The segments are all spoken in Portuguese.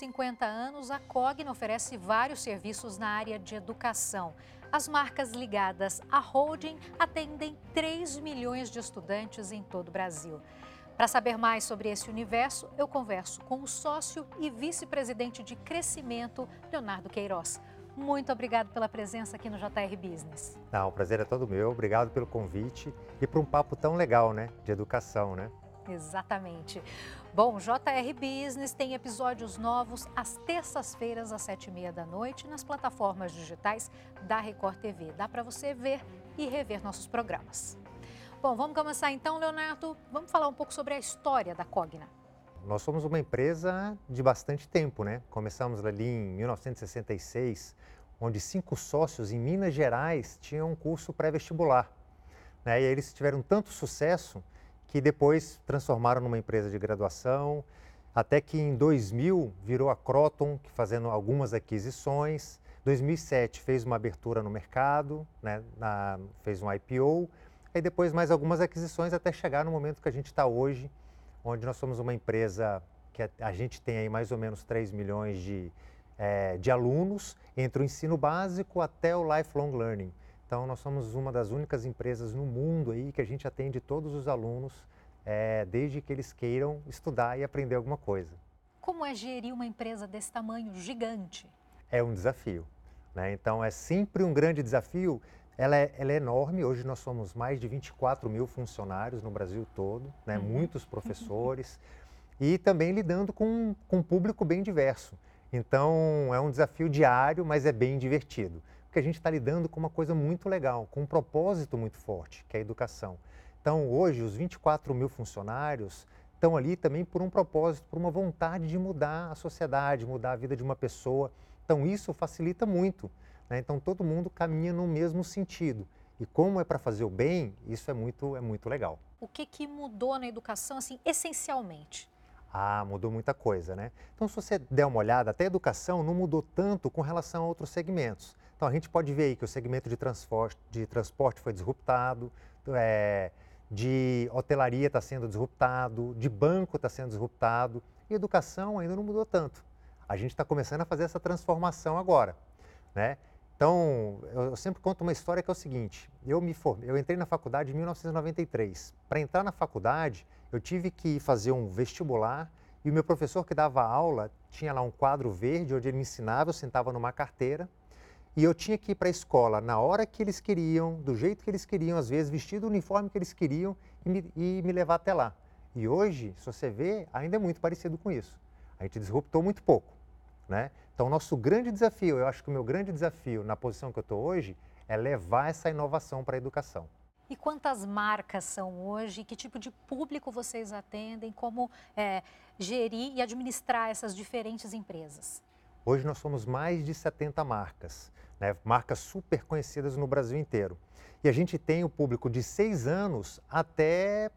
50 anos, a Cogna oferece vários serviços na área de educação. As marcas ligadas à holding atendem 3 milhões de estudantes em todo o Brasil. Para saber mais sobre esse universo, eu converso com o sócio e vice-presidente de crescimento, Leonardo Queiroz. Muito obrigado pela presença aqui no JR Business. Não, o prazer é todo meu. Obrigado pelo convite e por um papo tão legal, né, de educação, né? Exatamente. Bom, JR Business tem episódios novos às terças-feiras, às sete e meia da noite, nas plataformas digitais da Record TV. Dá para você ver e rever nossos programas. Bom, vamos começar então, Leonardo. Vamos falar um pouco sobre a história da Cogna. Nós somos uma empresa de bastante tempo, né? Começamos ali em 1966, onde cinco sócios em Minas Gerais tinham um curso pré-vestibular. Né? E eles tiveram tanto sucesso que depois transformaram numa empresa de graduação, até que em 2000 virou a Croton, fazendo algumas aquisições. 2007 fez uma abertura no mercado, né? Na, fez um IPO Aí depois mais algumas aquisições até chegar no momento que a gente está hoje, onde nós somos uma empresa que a gente tem aí mais ou menos 3 milhões de, é, de alunos, entre o ensino básico até o lifelong learning. Então nós somos uma das únicas empresas no mundo aí que a gente atende todos os alunos, é, desde que eles queiram estudar e aprender alguma coisa. Como é gerir uma empresa desse tamanho gigante? É um desafio. Né? Então é sempre um grande desafio ela é, ela é, enorme, hoje nós somos mais de 24 mil funcionários no Brasil todo, né? Uhum. muitos professores, e também lidando com, com um público bem diverso. Então é um desafio diário, mas é bem divertido, porque a gente está lidando com uma coisa muito legal, com um propósito muito forte, que é a educação. Então hoje os 24 mil funcionários estão ali também por um propósito, por uma vontade de mudar a sociedade, mudar a vida de uma pessoa. Então isso facilita muito. Né? Então todo mundo caminha no mesmo sentido. E como é para fazer o bem, isso é muito, é muito legal. O que, que mudou na educação, assim, essencialmente? Ah, mudou muita coisa, né? Então, se você der uma olhada, até a educação não mudou tanto com relação a outros segmentos. Então, a gente pode ver aí que o segmento de transporte, de transporte foi disruptado, é, de hotelaria está sendo disruptado, de banco está sendo disruptado, e educação ainda não mudou tanto. A gente está começando a fazer essa transformação agora, né? Então, eu sempre conto uma história que é o seguinte: eu me formei, eu entrei na faculdade em 1993. Para entrar na faculdade, eu tive que fazer um vestibular e o meu professor que dava aula tinha lá um quadro verde onde ele me ensinava, eu sentava numa carteira e eu tinha que ir para a escola na hora que eles queriam, do jeito que eles queriam, às vezes vestido o uniforme que eles queriam e me, e me levar até lá. E hoje, se você vê, ainda é muito parecido com isso. A gente disruptou muito pouco. Né? Então, nosso grande desafio, eu acho que o meu grande desafio na posição que eu estou hoje, é levar essa inovação para a educação. E quantas marcas são hoje? Que tipo de público vocês atendem? Como é, gerir e administrar essas diferentes empresas? Hoje nós somos mais de 70 marcas, né? marcas super conhecidas no Brasil inteiro. E a gente tem o público de 6 anos até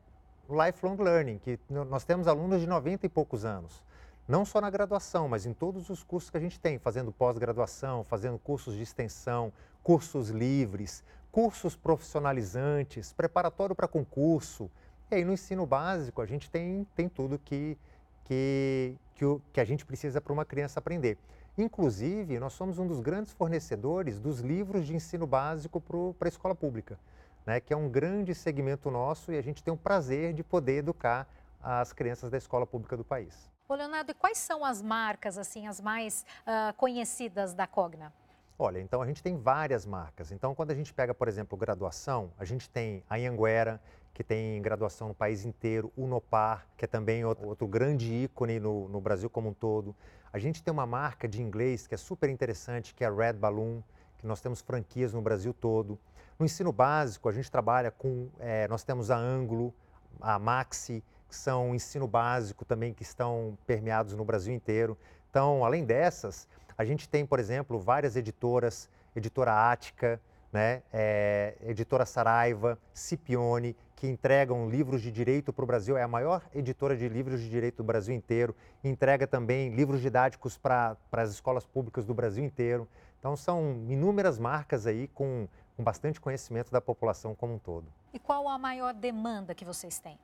lifelong learning, que nós temos alunos de 90 e poucos anos não só na graduação, mas em todos os cursos que a gente tem, fazendo pós-graduação, fazendo cursos de extensão, cursos livres, cursos profissionalizantes, preparatório para concurso. E aí no ensino básico a gente tem, tem tudo que, que, que, que a gente precisa para uma criança aprender. Inclusive, nós somos um dos grandes fornecedores dos livros de ensino básico para a escola pública, né, que é um grande segmento nosso e a gente tem o prazer de poder educar as crianças da escola pública do país. Ô Leonardo, e quais são as marcas assim as mais uh, conhecidas da Cogna? Olha, então a gente tem várias marcas. Então, quando a gente pega, por exemplo, graduação, a gente tem a Anhanguera, que tem graduação no país inteiro, Unopar, que é também outro, outro grande ícone no, no, Brasil como um todo. A gente tem uma marca de inglês que é super interessante, que é a Red Balloon, que nós temos franquias no Brasil todo. No ensino básico, a gente trabalha com, é, nós temos a Ângulo, a Maxi, que são ensino básico também, que estão permeados no Brasil inteiro. Então, além dessas, a gente tem, por exemplo, várias editoras, editora Ática, né, é, editora Saraiva, Cipione, que entregam livros de direito para o Brasil, é a maior editora de livros de direito do Brasil inteiro, entrega também livros didáticos para as escolas públicas do Brasil inteiro. Então, são inúmeras marcas aí com, com bastante conhecimento da população como um todo. E qual a maior demanda que vocês têm?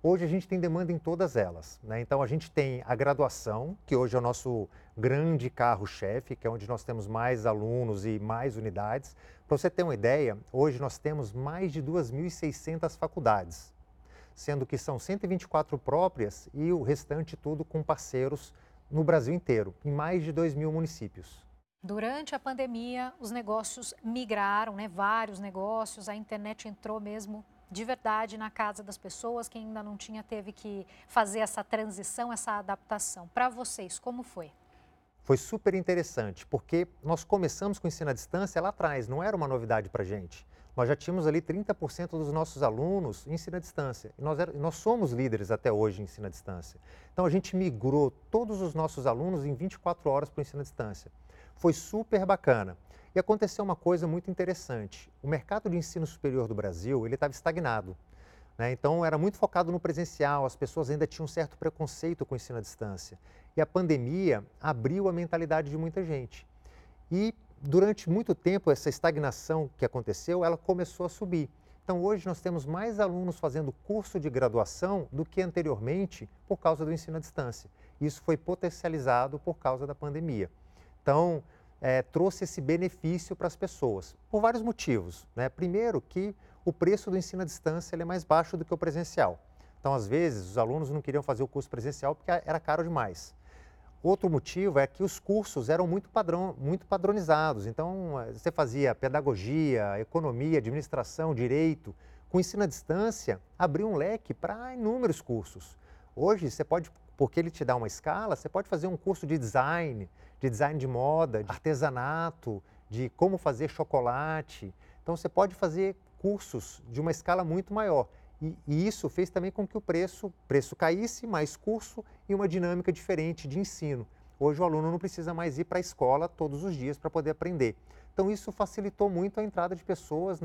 Hoje a gente tem demanda em todas elas. Né? Então a gente tem a graduação, que hoje é o nosso grande carro-chefe, que é onde nós temos mais alunos e mais unidades. Para você ter uma ideia, hoje nós temos mais de 2.600 faculdades, sendo que são 124 próprias e o restante tudo com parceiros no Brasil inteiro, em mais de 2 mil municípios. Durante a pandemia, os negócios migraram, né? vários negócios, a internet entrou mesmo de verdade na casa das pessoas. Quem ainda não tinha teve que fazer essa transição, essa adaptação. Para vocês, como foi? Foi super interessante, porque nós começamos com o ensino à distância lá atrás, não era uma novidade para a gente. Nós já tínhamos ali 30% dos nossos alunos em ensino à distância. E nós, era, nós somos líderes até hoje em ensino à distância. Então a gente migrou todos os nossos alunos em 24 horas para o ensino à distância. Foi super bacana. E aconteceu uma coisa muito interessante. O mercado de ensino superior do Brasil ele estava estagnado. Né? Então, era muito focado no presencial, as pessoas ainda tinham um certo preconceito com o ensino à distância. E a pandemia abriu a mentalidade de muita gente. E, durante muito tempo, essa estagnação que aconteceu, ela começou a subir. Então, hoje nós temos mais alunos fazendo curso de graduação do que anteriormente por causa do ensino à distância. Isso foi potencializado por causa da pandemia. Então, é, trouxe esse benefício para as pessoas, por vários motivos. Né? Primeiro, que o preço do ensino à distância é mais baixo do que o presencial. Então, às vezes, os alunos não queriam fazer o curso presencial porque era caro demais. Outro motivo é que os cursos eram muito, padrão, muito padronizados. Então, você fazia pedagogia, economia, administração, direito. Com ensino à distância, abriu um leque para inúmeros cursos. Hoje, você pode, porque ele te dá uma escala, você pode fazer um curso de design, de design de moda, de artesanato, de como fazer chocolate. Então você pode fazer cursos de uma escala muito maior. E, e, isso fez também com que o preço, preço caísse, mais curso e uma dinâmica diferente de ensino. Hoje o aluno não precisa mais ir para a escola todos os dias para poder aprender. Então isso facilitou muito a entrada de pessoas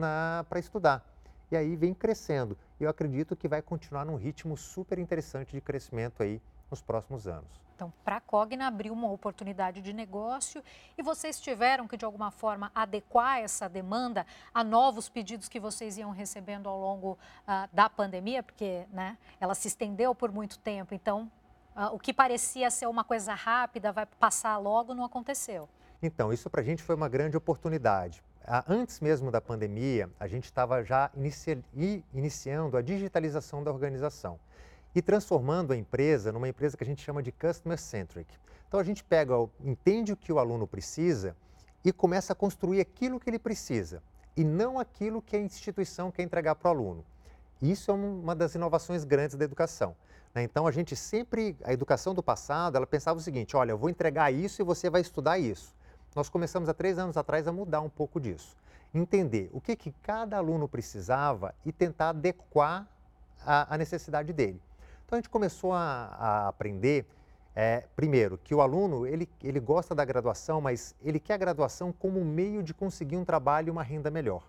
para estudar. E aí vem crescendo. Eu acredito que vai continuar num ritmo super interessante de crescimento aí nos próximos anos. Então, para a Cogna abriu uma oportunidade de negócio e vocês tiveram que, de alguma forma, adequar essa demanda a novos pedidos que vocês iam recebendo ao longo uh, da pandemia, porque né, ela se estendeu por muito tempo. Então, uh, o que parecia ser uma coisa rápida, vai passar logo, não aconteceu. Então, isso para a gente foi uma grande oportunidade. Antes mesmo da pandemia, a gente estava já inici iniciando a digitalização da organização e transformando a empresa numa empresa que a gente chama de customer centric. Então a gente pega, entende o que o aluno precisa e começa a construir aquilo que ele precisa e não aquilo que a instituição quer entregar para o aluno. Isso é uma das inovações grandes da educação. Né? Então a gente sempre, a educação do passado, ela pensava o seguinte: olha, eu vou entregar isso e você vai estudar isso. Nós começamos há três anos atrás a mudar um pouco disso. Entender o que, que cada aluno precisava e tentar adequar a, a necessidade dele. Então a gente começou a, a aprender, é, primeiro, que o aluno ele, ele gosta da graduação, mas ele quer a graduação como meio de conseguir um trabalho e uma renda melhor.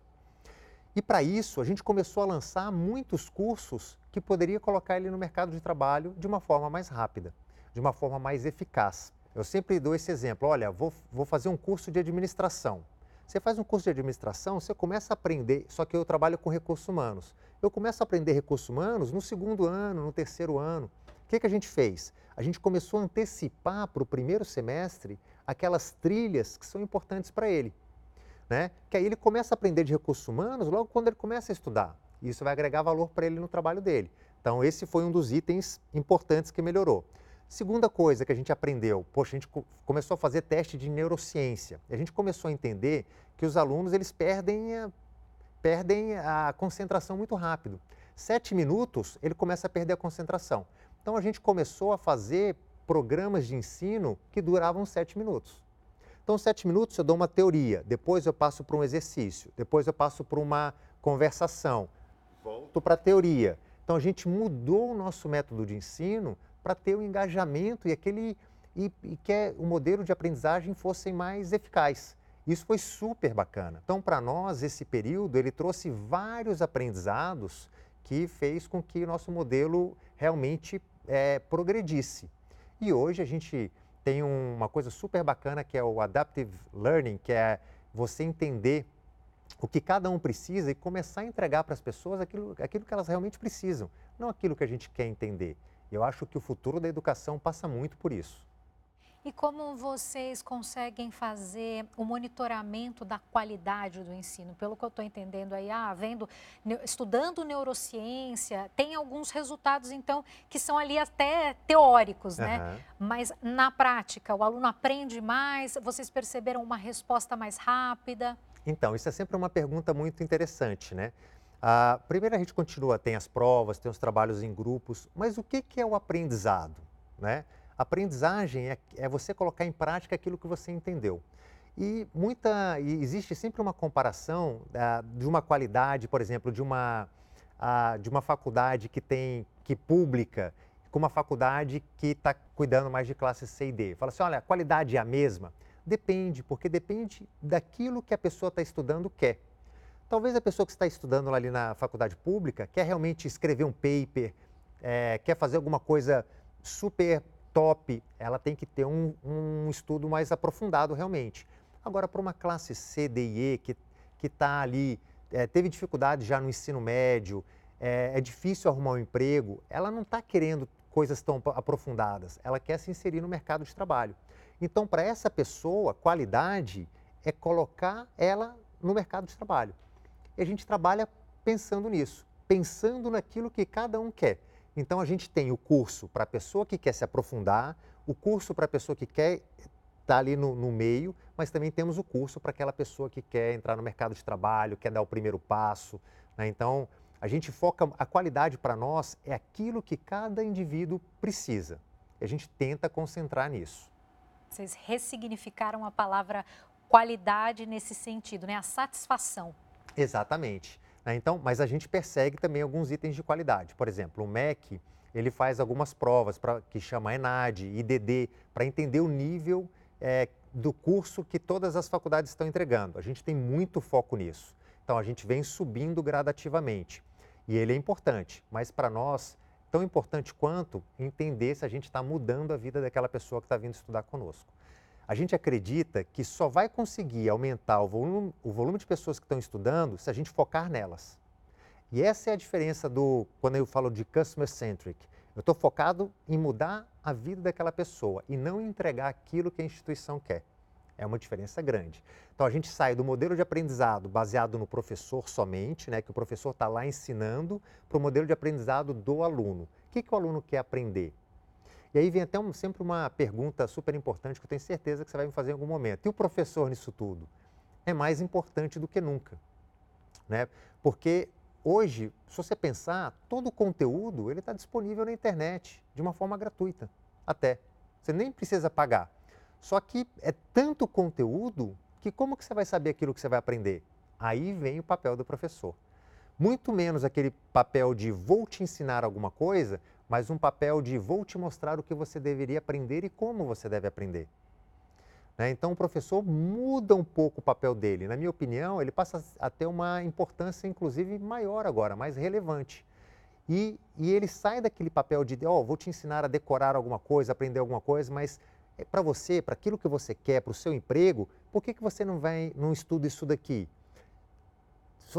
E para isso a gente começou a lançar muitos cursos que poderia colocar ele no mercado de trabalho de uma forma mais rápida, de uma forma mais eficaz. Eu sempre dou esse exemplo, olha, vou, vou fazer um curso de administração. Você faz um curso de administração, você começa a aprender, só que eu trabalho com recursos humanos. Eu começo a aprender recursos humanos no segundo ano, no terceiro ano. O que, que a gente fez? A gente começou a antecipar para o primeiro semestre aquelas trilhas que são importantes para ele. Né? Que aí ele começa a aprender de recursos humanos logo quando ele começa a estudar. Isso vai agregar valor para ele no trabalho dele. Então, esse foi um dos itens importantes que melhorou. Segunda coisa que a gente aprendeu, poxa, a gente começou a fazer teste de neurociência. A gente começou a entender que os alunos eles perdem a, perdem a concentração muito rápido. Sete minutos, ele começa a perder a concentração. Então a gente começou a fazer programas de ensino que duravam sete minutos. Então, sete minutos eu dou uma teoria, depois eu passo para um exercício, depois eu passo para uma conversação, volto para a teoria. Então, a gente mudou o nosso método de ensino para ter o engajamento e aquele e, e que é, o modelo de aprendizagem fosse mais eficaz. Isso foi super bacana. Então, para nós, esse período ele trouxe vários aprendizados que fez com que o nosso modelo realmente é, progredisse. E hoje a gente tem uma coisa super bacana que é o Adaptive Learning, que é você entender o que cada um precisa e começar a entregar para as pessoas aquilo, aquilo que elas realmente precisam. não aquilo que a gente quer entender. Eu acho que o futuro da educação passa muito por isso. E como vocês conseguem fazer o monitoramento da qualidade do ensino? Pelo que eu estou entendendo aí, ah, vendo, estudando neurociência, tem alguns resultados, então, que são ali até teóricos, né? Uhum. Mas na prática, o aluno aprende mais? Vocês perceberam uma resposta mais rápida? Então, isso é sempre uma pergunta muito interessante, né? Ah, primeiro, a gente continua, tem as provas, tem os trabalhos em grupos, mas o que, que é o aprendizado, né? Aprendizagem é, é você colocar em prática aquilo que você entendeu. E muita e existe sempre uma comparação uh, de uma qualidade, por exemplo, de uma uh, de uma faculdade que tem que pública com uma faculdade que está cuidando mais de classe C e D. Fala assim, olha, a qualidade é a mesma? Depende, porque depende daquilo que a pessoa está estudando quer. Talvez a pessoa que está estudando ali na faculdade pública quer realmente escrever um paper, é, quer fazer alguma coisa super top, ela tem que ter um, um estudo mais aprofundado realmente. Agora, para uma classe C, D e E que está ali, é, teve dificuldade já no ensino médio, é, é difícil arrumar um emprego, ela não está querendo coisas tão aprofundadas, ela quer se inserir no mercado de trabalho. Então, para essa pessoa, qualidade é colocar ela no mercado de trabalho. E a gente trabalha pensando nisso, pensando naquilo que cada um quer. Então a gente tem o curso para a pessoa que quer se aprofundar, o curso para a pessoa que quer estar tá ali no, no, meio, mas também temos o curso para aquela pessoa que quer entrar no mercado de trabalho, quer dar o primeiro passo. Né? Então a gente foca, a qualidade para nós é aquilo que cada indivíduo precisa. A gente tenta concentrar nisso. Vocês ressignificaram a palavra qualidade nesse sentido, né? A satisfação. Exatamente. Né? Então, mas a gente persegue também alguns itens de qualidade. Por exemplo, o MEC ele faz algumas provas pra, que chama ENAD, IDD, para entender o nível é, do curso que todas as faculdades estão entregando. A gente tem muito foco nisso. Então, a gente vem subindo gradativamente. E ele é importante, mas para nós, tão importante quanto entender se a gente está mudando a vida daquela pessoa que está vindo estudar conosco. A gente acredita que só vai conseguir aumentar o volume, o volume de pessoas que estão estudando se a gente focar nelas. E essa é a diferença do quando eu falo de customer centric. Eu estou focado em mudar a vida daquela pessoa e não entregar aquilo que a instituição quer. É uma diferença grande. Então a gente sai do modelo de aprendizado baseado no professor somente, né, que o professor está lá ensinando, para o modelo de aprendizado do aluno. O que, que o aluno quer aprender? E aí vem até um, sempre uma pergunta super importante que eu tenho certeza que você vai me fazer em algum momento. E o professor nisso tudo? É mais importante do que nunca. Né? Porque hoje, se você pensar, todo o conteúdo ele está disponível na internet de uma forma gratuita, até. Você nem precisa pagar. Só que é tanto conteúdo que como que você vai saber aquilo que você vai aprender? Aí vem o papel do professor. Muito menos aquele papel de vou te ensinar alguma coisa, mas um papel de vou te mostrar o que você deveria aprender e como você deve aprender. Né? Então o professor muda um pouco o papel dele. Na minha opinião, ele passa a ter uma importância, inclusive, maior agora, mais relevante. E, e ele sai daquele papel de, ó, oh, vou te ensinar a decorar alguma coisa, aprender alguma coisa, mas é para você, para aquilo que você quer, para o seu emprego, por que, que você não vai, não estuda isso daqui?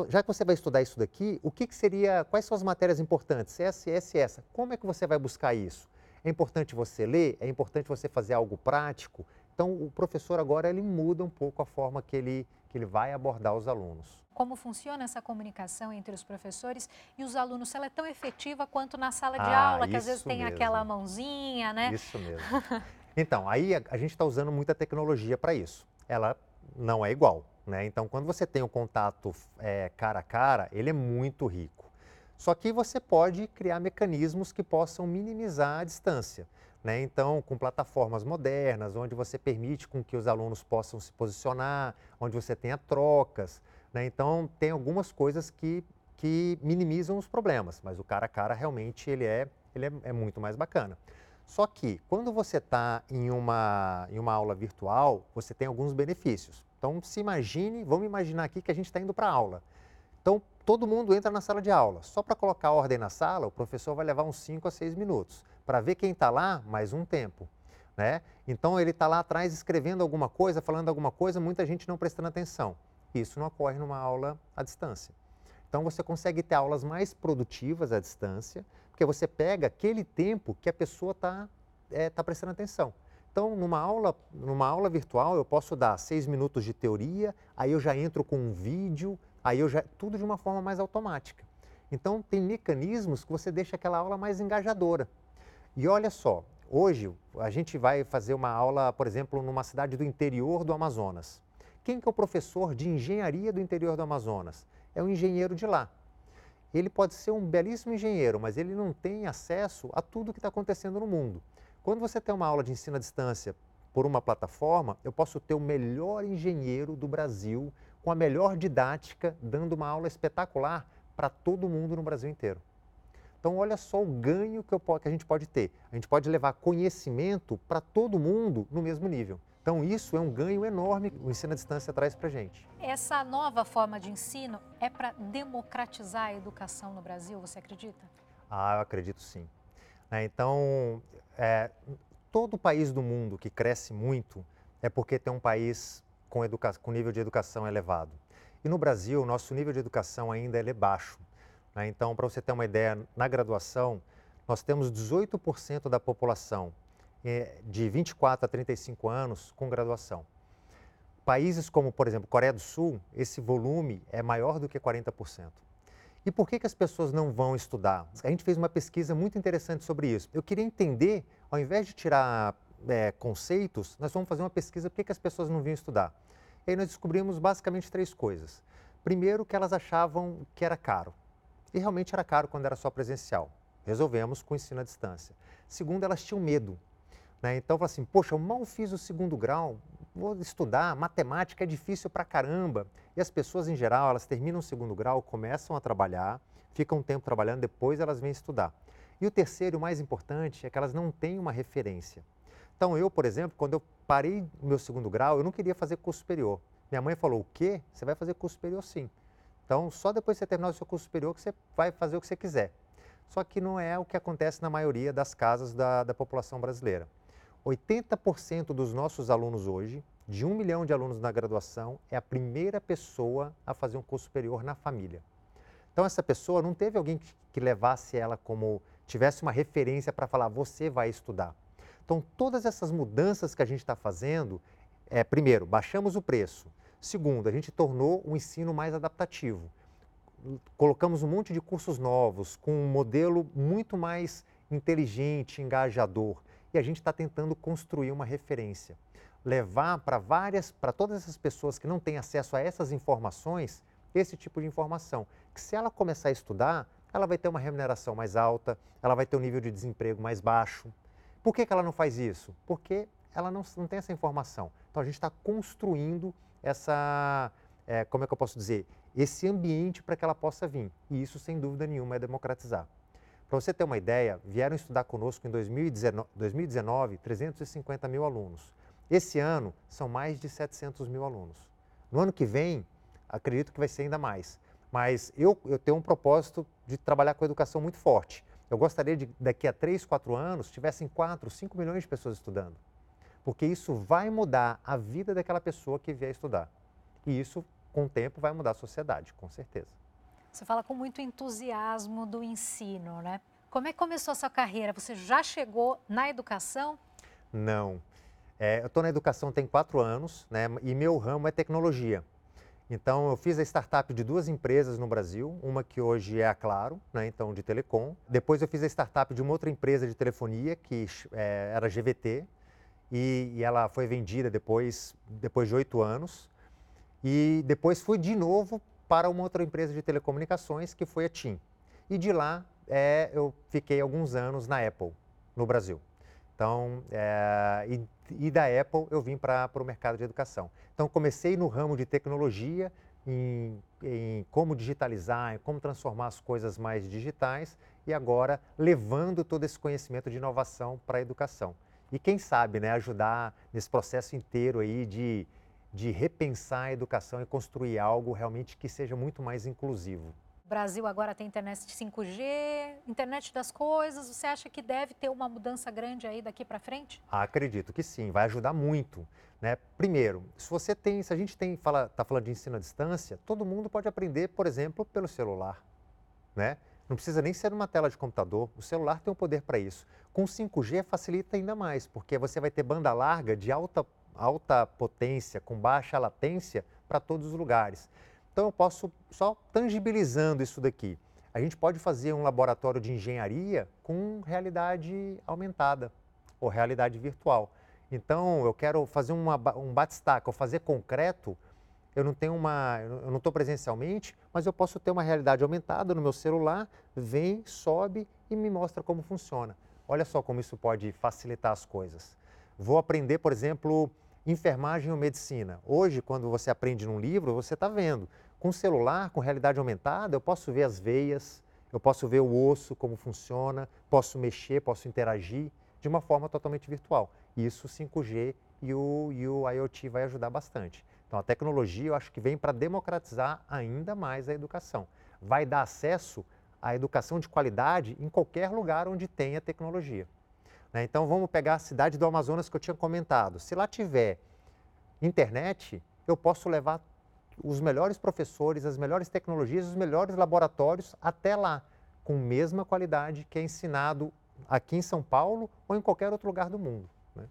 Já que você vai estudar isso daqui, o que, que seria, quais são as matérias importantes? Essa, essa e essa. Como é que você vai buscar isso? É importante você ler? É importante você fazer algo prático? Então, o professor agora ele muda um pouco a forma que ele, que ele vai abordar os alunos. Como funciona essa comunicação entre os professores e os alunos? Se ela é tão efetiva quanto na sala de ah, aula, que às vezes tem mesmo. aquela mãozinha, né? Isso mesmo. então, aí a, a gente está usando muita tecnologia para isso. Ela não é igual, né? Então, quando você tem o contato é, cara a cara, ele é muito rico. Só que você pode criar mecanismos que possam minimizar a distância. Né? Então, com plataformas modernas, onde você permite com que os alunos possam se posicionar, onde você tenha trocas. Né? Então, tem algumas coisas que, que minimizam os problemas, mas o cara a cara realmente ele é, ele é, é muito mais bacana. Só que, quando você está em uma, em uma aula virtual, você tem alguns benefícios. Então, se imagine, vamos imaginar aqui que a gente está indo para aula. Então, todo mundo entra na sala de aula. Só para colocar ordem na sala, o professor vai levar uns 5 a 6 minutos. Para ver quem está lá, mais um tempo. Né? Então, ele está lá atrás escrevendo alguma coisa, falando alguma coisa, muita gente não prestando atenção. Isso não ocorre numa aula à distância. Então, você consegue ter aulas mais produtivas à distância, Porque você pega aquele tempo que a pessoa está é, tá prestando atenção. Então, numa aula, numa aula virtual, eu posso dar seis minutos de teoria, aí eu já entro com um vídeo, aí eu já. tudo de uma forma mais automática. Então, tem mecanismos que você deixa aquela aula mais engajadora. E olha só, hoje a gente vai fazer uma aula, por exemplo, numa cidade do interior do Amazonas. Quem que é o professor de engenharia do interior do Amazonas? É o engenheiro de lá. Ele pode ser um belíssimo engenheiro, mas ele não tem acesso a tudo que está acontecendo no mundo. Quando você tem uma aula de ensino à distância por uma plataforma, eu posso ter o melhor engenheiro do Brasil, com a melhor didática, dando uma aula espetacular para todo mundo no Brasil inteiro. Então, olha só o ganho que, eu, que a gente pode ter. A gente pode levar conhecimento para todo mundo no mesmo nível. Então, isso é um ganho enorme que o ensino à distância traz para a gente. Essa nova forma de ensino é para democratizar a educação no Brasil, você acredita? Ah, eu acredito sim. É, então, é, todo país do mundo que cresce muito é porque tem um país com, com nível de educação elevado. E no Brasil, nosso nível de educação ainda é baixo. Né? Então, para você ter uma ideia, na graduação, nós temos 18% da população é, de 24 a 35 anos com graduação. Países como, por exemplo, Coreia do Sul, esse volume é maior do que 40%. E por que, que as pessoas não vão estudar? A gente fez uma pesquisa muito interessante sobre isso. Eu queria entender, ao invés de tirar é, conceitos, nós vamos fazer uma pesquisa por que, que as pessoas não vinham estudar. E aí nós descobrimos basicamente três coisas. Primeiro, que elas achavam que era caro. E realmente era caro quando era só presencial. Resolvemos com o ensino à distância. Segundo, elas tinham medo. Né? Então, assim, poxa, eu mal fiz o segundo grau, vou estudar, matemática é difícil pra caramba. E as pessoas, em geral, elas terminam o segundo grau, começam a trabalhar, ficam um tempo trabalhando, depois elas vêm estudar. E o terceiro, o mais importante, é que elas não têm uma referência. Então, eu, por exemplo, quando eu parei o meu segundo grau, eu não queria fazer curso superior. Minha mãe falou, o quê? Você vai fazer curso superior sim. Então, só depois de você terminar o seu curso superior que você vai fazer o que você quiser. Só que não é o que acontece na maioria das casas da, da população brasileira. 80% dos nossos alunos hoje, de um milhão de alunos na graduação, é a primeira pessoa a fazer um curso superior na família. Então, essa pessoa não teve alguém que, que levasse ela como, tivesse uma referência para falar, você vai estudar. Então, todas essas mudanças que a gente está fazendo, é, primeiro, baixamos o preço. Segundo, a gente tornou o ensino mais adaptativo. Colocamos um monte de cursos novos, com um modelo muito mais inteligente, engajador e a gente está tentando construir uma referência. Levar para várias, para todas essas pessoas que não têm acesso a essas informações, esse tipo de informação. Que se ela começar a estudar, ela vai ter uma remuneração mais alta, ela vai ter um nível de desemprego mais baixo. Por que, que ela não faz isso? Porque ela não, não tem essa informação. Então a gente está construindo essa, é, como é que eu posso dizer, esse ambiente para que ela possa vir. E isso, sem dúvida nenhuma, é democratizar. Para você ter uma ideia, vieram estudar conosco em 2019, 2019 350 mil alunos. Esse ano são mais de 700 mil alunos. No ano que vem, acredito que vai ser ainda mais. Mas eu, eu tenho um propósito de trabalhar com educação muito forte. Eu gostaria de, daqui a 3, 4 anos, tivessem 4, 5 milhões de pessoas estudando. Porque isso vai mudar a vida daquela pessoa que vier estudar. E isso, com o tempo, vai mudar a sociedade, com certeza. Você fala com muito entusiasmo do ensino, né? Como é que começou a sua carreira? Você já chegou na educação? Não. É, eu estou na educação tem quatro anos, né? E meu ramo é tecnologia. Então, eu fiz a startup de duas empresas no Brasil, uma que hoje é a Claro, né, então de telecom. Depois eu fiz a startup de uma outra empresa de telefonia, que é, era GVT, e, e, ela foi vendida depois, depois de oito anos. E depois fui de novo para uma outra empresa de telecomunicações, que foi a TIM. E de lá é, eu fiquei alguns anos na Apple, no Brasil. Então, é, e, e, da Apple eu vim para o mercado de educação. Então, comecei no ramo de tecnologia, em, em, como digitalizar, em como transformar as coisas mais digitais e agora levando todo esse conhecimento de inovação para a educação. E quem sabe, né, ajudar nesse processo inteiro aí de de repensar a educação e construir algo realmente que seja muito mais inclusivo. O Brasil agora tem internet de 5G, internet das coisas. Você acha que deve ter uma mudança grande aí daqui para frente? Ah, acredito que sim, vai ajudar muito. Né? Primeiro, se você tem, se a gente tem, fala, tá falando de ensino à distância, todo mundo pode aprender, por exemplo, pelo celular, né? Não precisa nem ser uma tela de computador, o celular tem o um poder para isso. Com 5G facilita ainda mais, porque você vai ter banda larga de alta, alta potência, com baixa latência, para todos os lugares. Então eu posso só tangibilizando isso daqui. A gente pode fazer um laboratório de engenharia com realidade aumentada ou realidade virtual. Então eu quero fazer uma, um batistaca ou fazer concreto eu não tenho uma, eu não estou presencialmente, mas eu posso ter uma realidade aumentada no meu celular, vem, sobe e me mostra como funciona. Olha só como isso pode facilitar as coisas. Vou aprender, por exemplo, enfermagem ou medicina. Hoje, quando você aprende num livro, você está vendo. Com celular, com realidade aumentada, eu posso ver as veias, eu posso ver o osso, como funciona, posso mexer, posso interagir de uma forma totalmente virtual. Isso 5G e o, e o IoT vai ajudar bastante. Então, a tecnologia eu acho que vem para democratizar ainda mais a educação. Vai dar acesso à educação de qualidade em qualquer lugar onde tenha tecnologia. Né? Então, vamos pegar a cidade do Amazonas que eu tinha comentado. Se lá tiver internet, eu posso levar os melhores professores, as melhores tecnologias, os melhores laboratórios até lá, com mesma qualidade que é ensinado aqui em São Paulo ou em qualquer outro lugar do mundo. Né?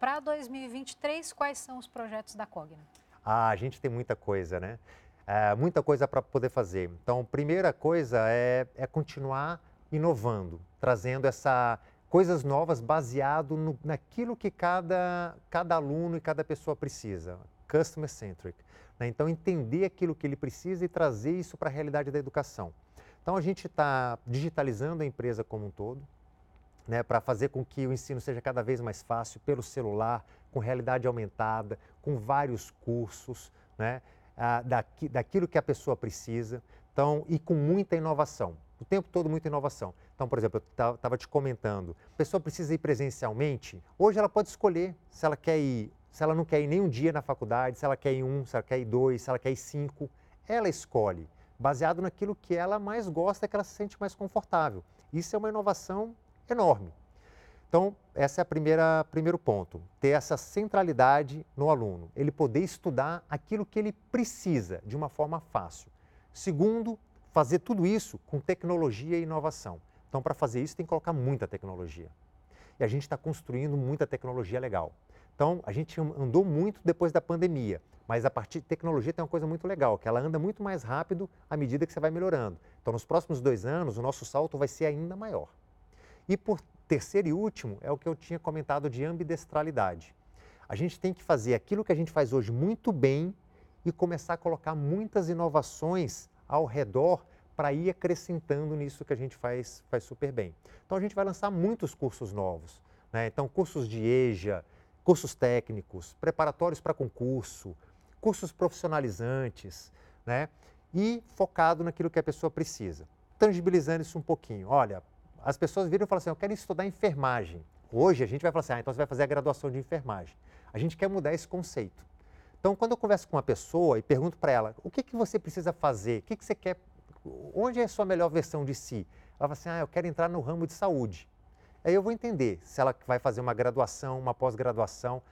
Para 2023, quais são os projetos da Cogna? Ah, a gente tem muita coisa, né? É, muita coisa para poder fazer. Então, primeira coisa é, é continuar inovando, trazendo essa coisas novas baseado no, naquilo que cada, cada aluno e cada pessoa precisa, customer centric. Né? Então, entender aquilo que ele precisa e trazer isso para a realidade da educação. Então, a gente está digitalizando a empresa como um todo, né, para fazer com que o ensino seja cada vez mais fácil pelo celular, com realidade aumentada, com vários cursos, né, ah, daqui, daquilo que a pessoa precisa, então, e com muita inovação. O tempo todo muita inovação. Então, por exemplo, eu estava te comentando, a pessoa precisa ir presencialmente, hoje ela pode escolher se ela quer ir, se ela não quer ir nem um dia na faculdade, se ela quer ir um, se ela quer ir dois, se ela quer ir cinco, ela escolhe, baseado naquilo que ela mais gosta, que ela se sente mais confortável. Isso é uma inovação enorme. Então, esse é o primeiro ponto, ter essa centralidade no aluno, ele poder estudar aquilo que ele precisa de uma forma fácil. Segundo, fazer tudo isso com tecnologia e inovação. Então, para fazer isso, tem que colocar muita tecnologia. E a gente está construindo muita tecnologia legal. Então, a gente andou muito depois da pandemia, mas a partir de tecnologia tem uma coisa muito legal, que ela anda muito mais rápido à medida que você vai melhorando. Então, nos próximos dois anos, o nosso salto vai ser ainda maior. E por terceiro e último é o que eu tinha comentado de ambidestralidade. A gente tem que fazer aquilo que a gente faz hoje muito bem e começar a colocar muitas inovações ao redor para ir acrescentando nisso que a gente faz, faz super bem. Então a gente vai lançar muitos cursos novos. Né? Então, cursos de EJA, cursos técnicos, preparatórios para concurso, cursos profissionalizantes, né? e focado naquilo que a pessoa precisa. Tangibilizando isso um pouquinho. Olha, as pessoas viram e falam assim, eu quero estudar enfermagem. Hoje a gente vai falar assim, ah, então você vai fazer a graduação de enfermagem. A gente quer mudar esse conceito. Então, quando eu converso com uma pessoa e pergunto para ela, o que, que você precisa fazer? O que, que você quer? Onde é a sua melhor versão de si? Ela fala assim, ah, eu quero entrar no ramo de saúde. Aí eu vou entender se ela vai fazer uma graduação, uma pós-graduação.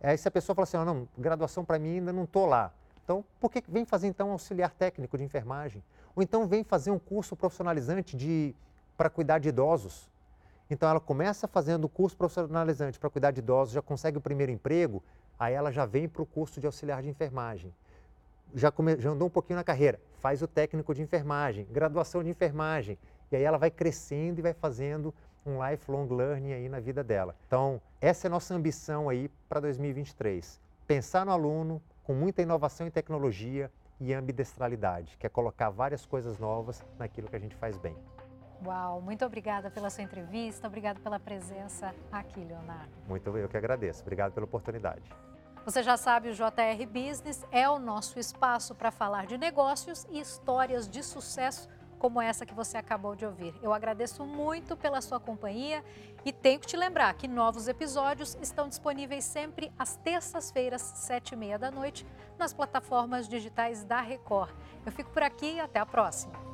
Aí se a pessoa fala assim, oh, não, graduação para mim ainda não estou lá. Então, por que vem fazer então auxiliar técnico de enfermagem? Ou então vem fazer um curso profissionalizante de para cuidar de idosos. Então ela começa fazendo o curso profissionalizante para cuidar de idosos, já consegue o primeiro emprego, aí ela já vem para o curso de auxiliar de enfermagem. Já, come, já andou um pouquinho na carreira, faz o técnico de enfermagem, graduação de enfermagem, e aí ela vai crescendo e vai fazendo um lifelong learning aí na vida dela. Então, essa é a nossa ambição aí para 2023. Pensar no aluno com muita inovação e tecnologia e ambidestralidade, que é colocar várias coisas novas naquilo que a gente faz bem. Uau, muito obrigada pela sua entrevista, obrigado pela presença aqui, Leonardo. Muito eu que agradeço, obrigado pela oportunidade. Você já sabe, o JR Business é o nosso espaço para falar de negócios e histórias de sucesso como essa que você acabou de ouvir. Eu agradeço muito pela sua companhia e tenho que te lembrar que novos episódios estão disponíveis sempre às terças-feiras, sete e meia da noite, nas plataformas digitais da Record. Eu fico por aqui e até a próxima.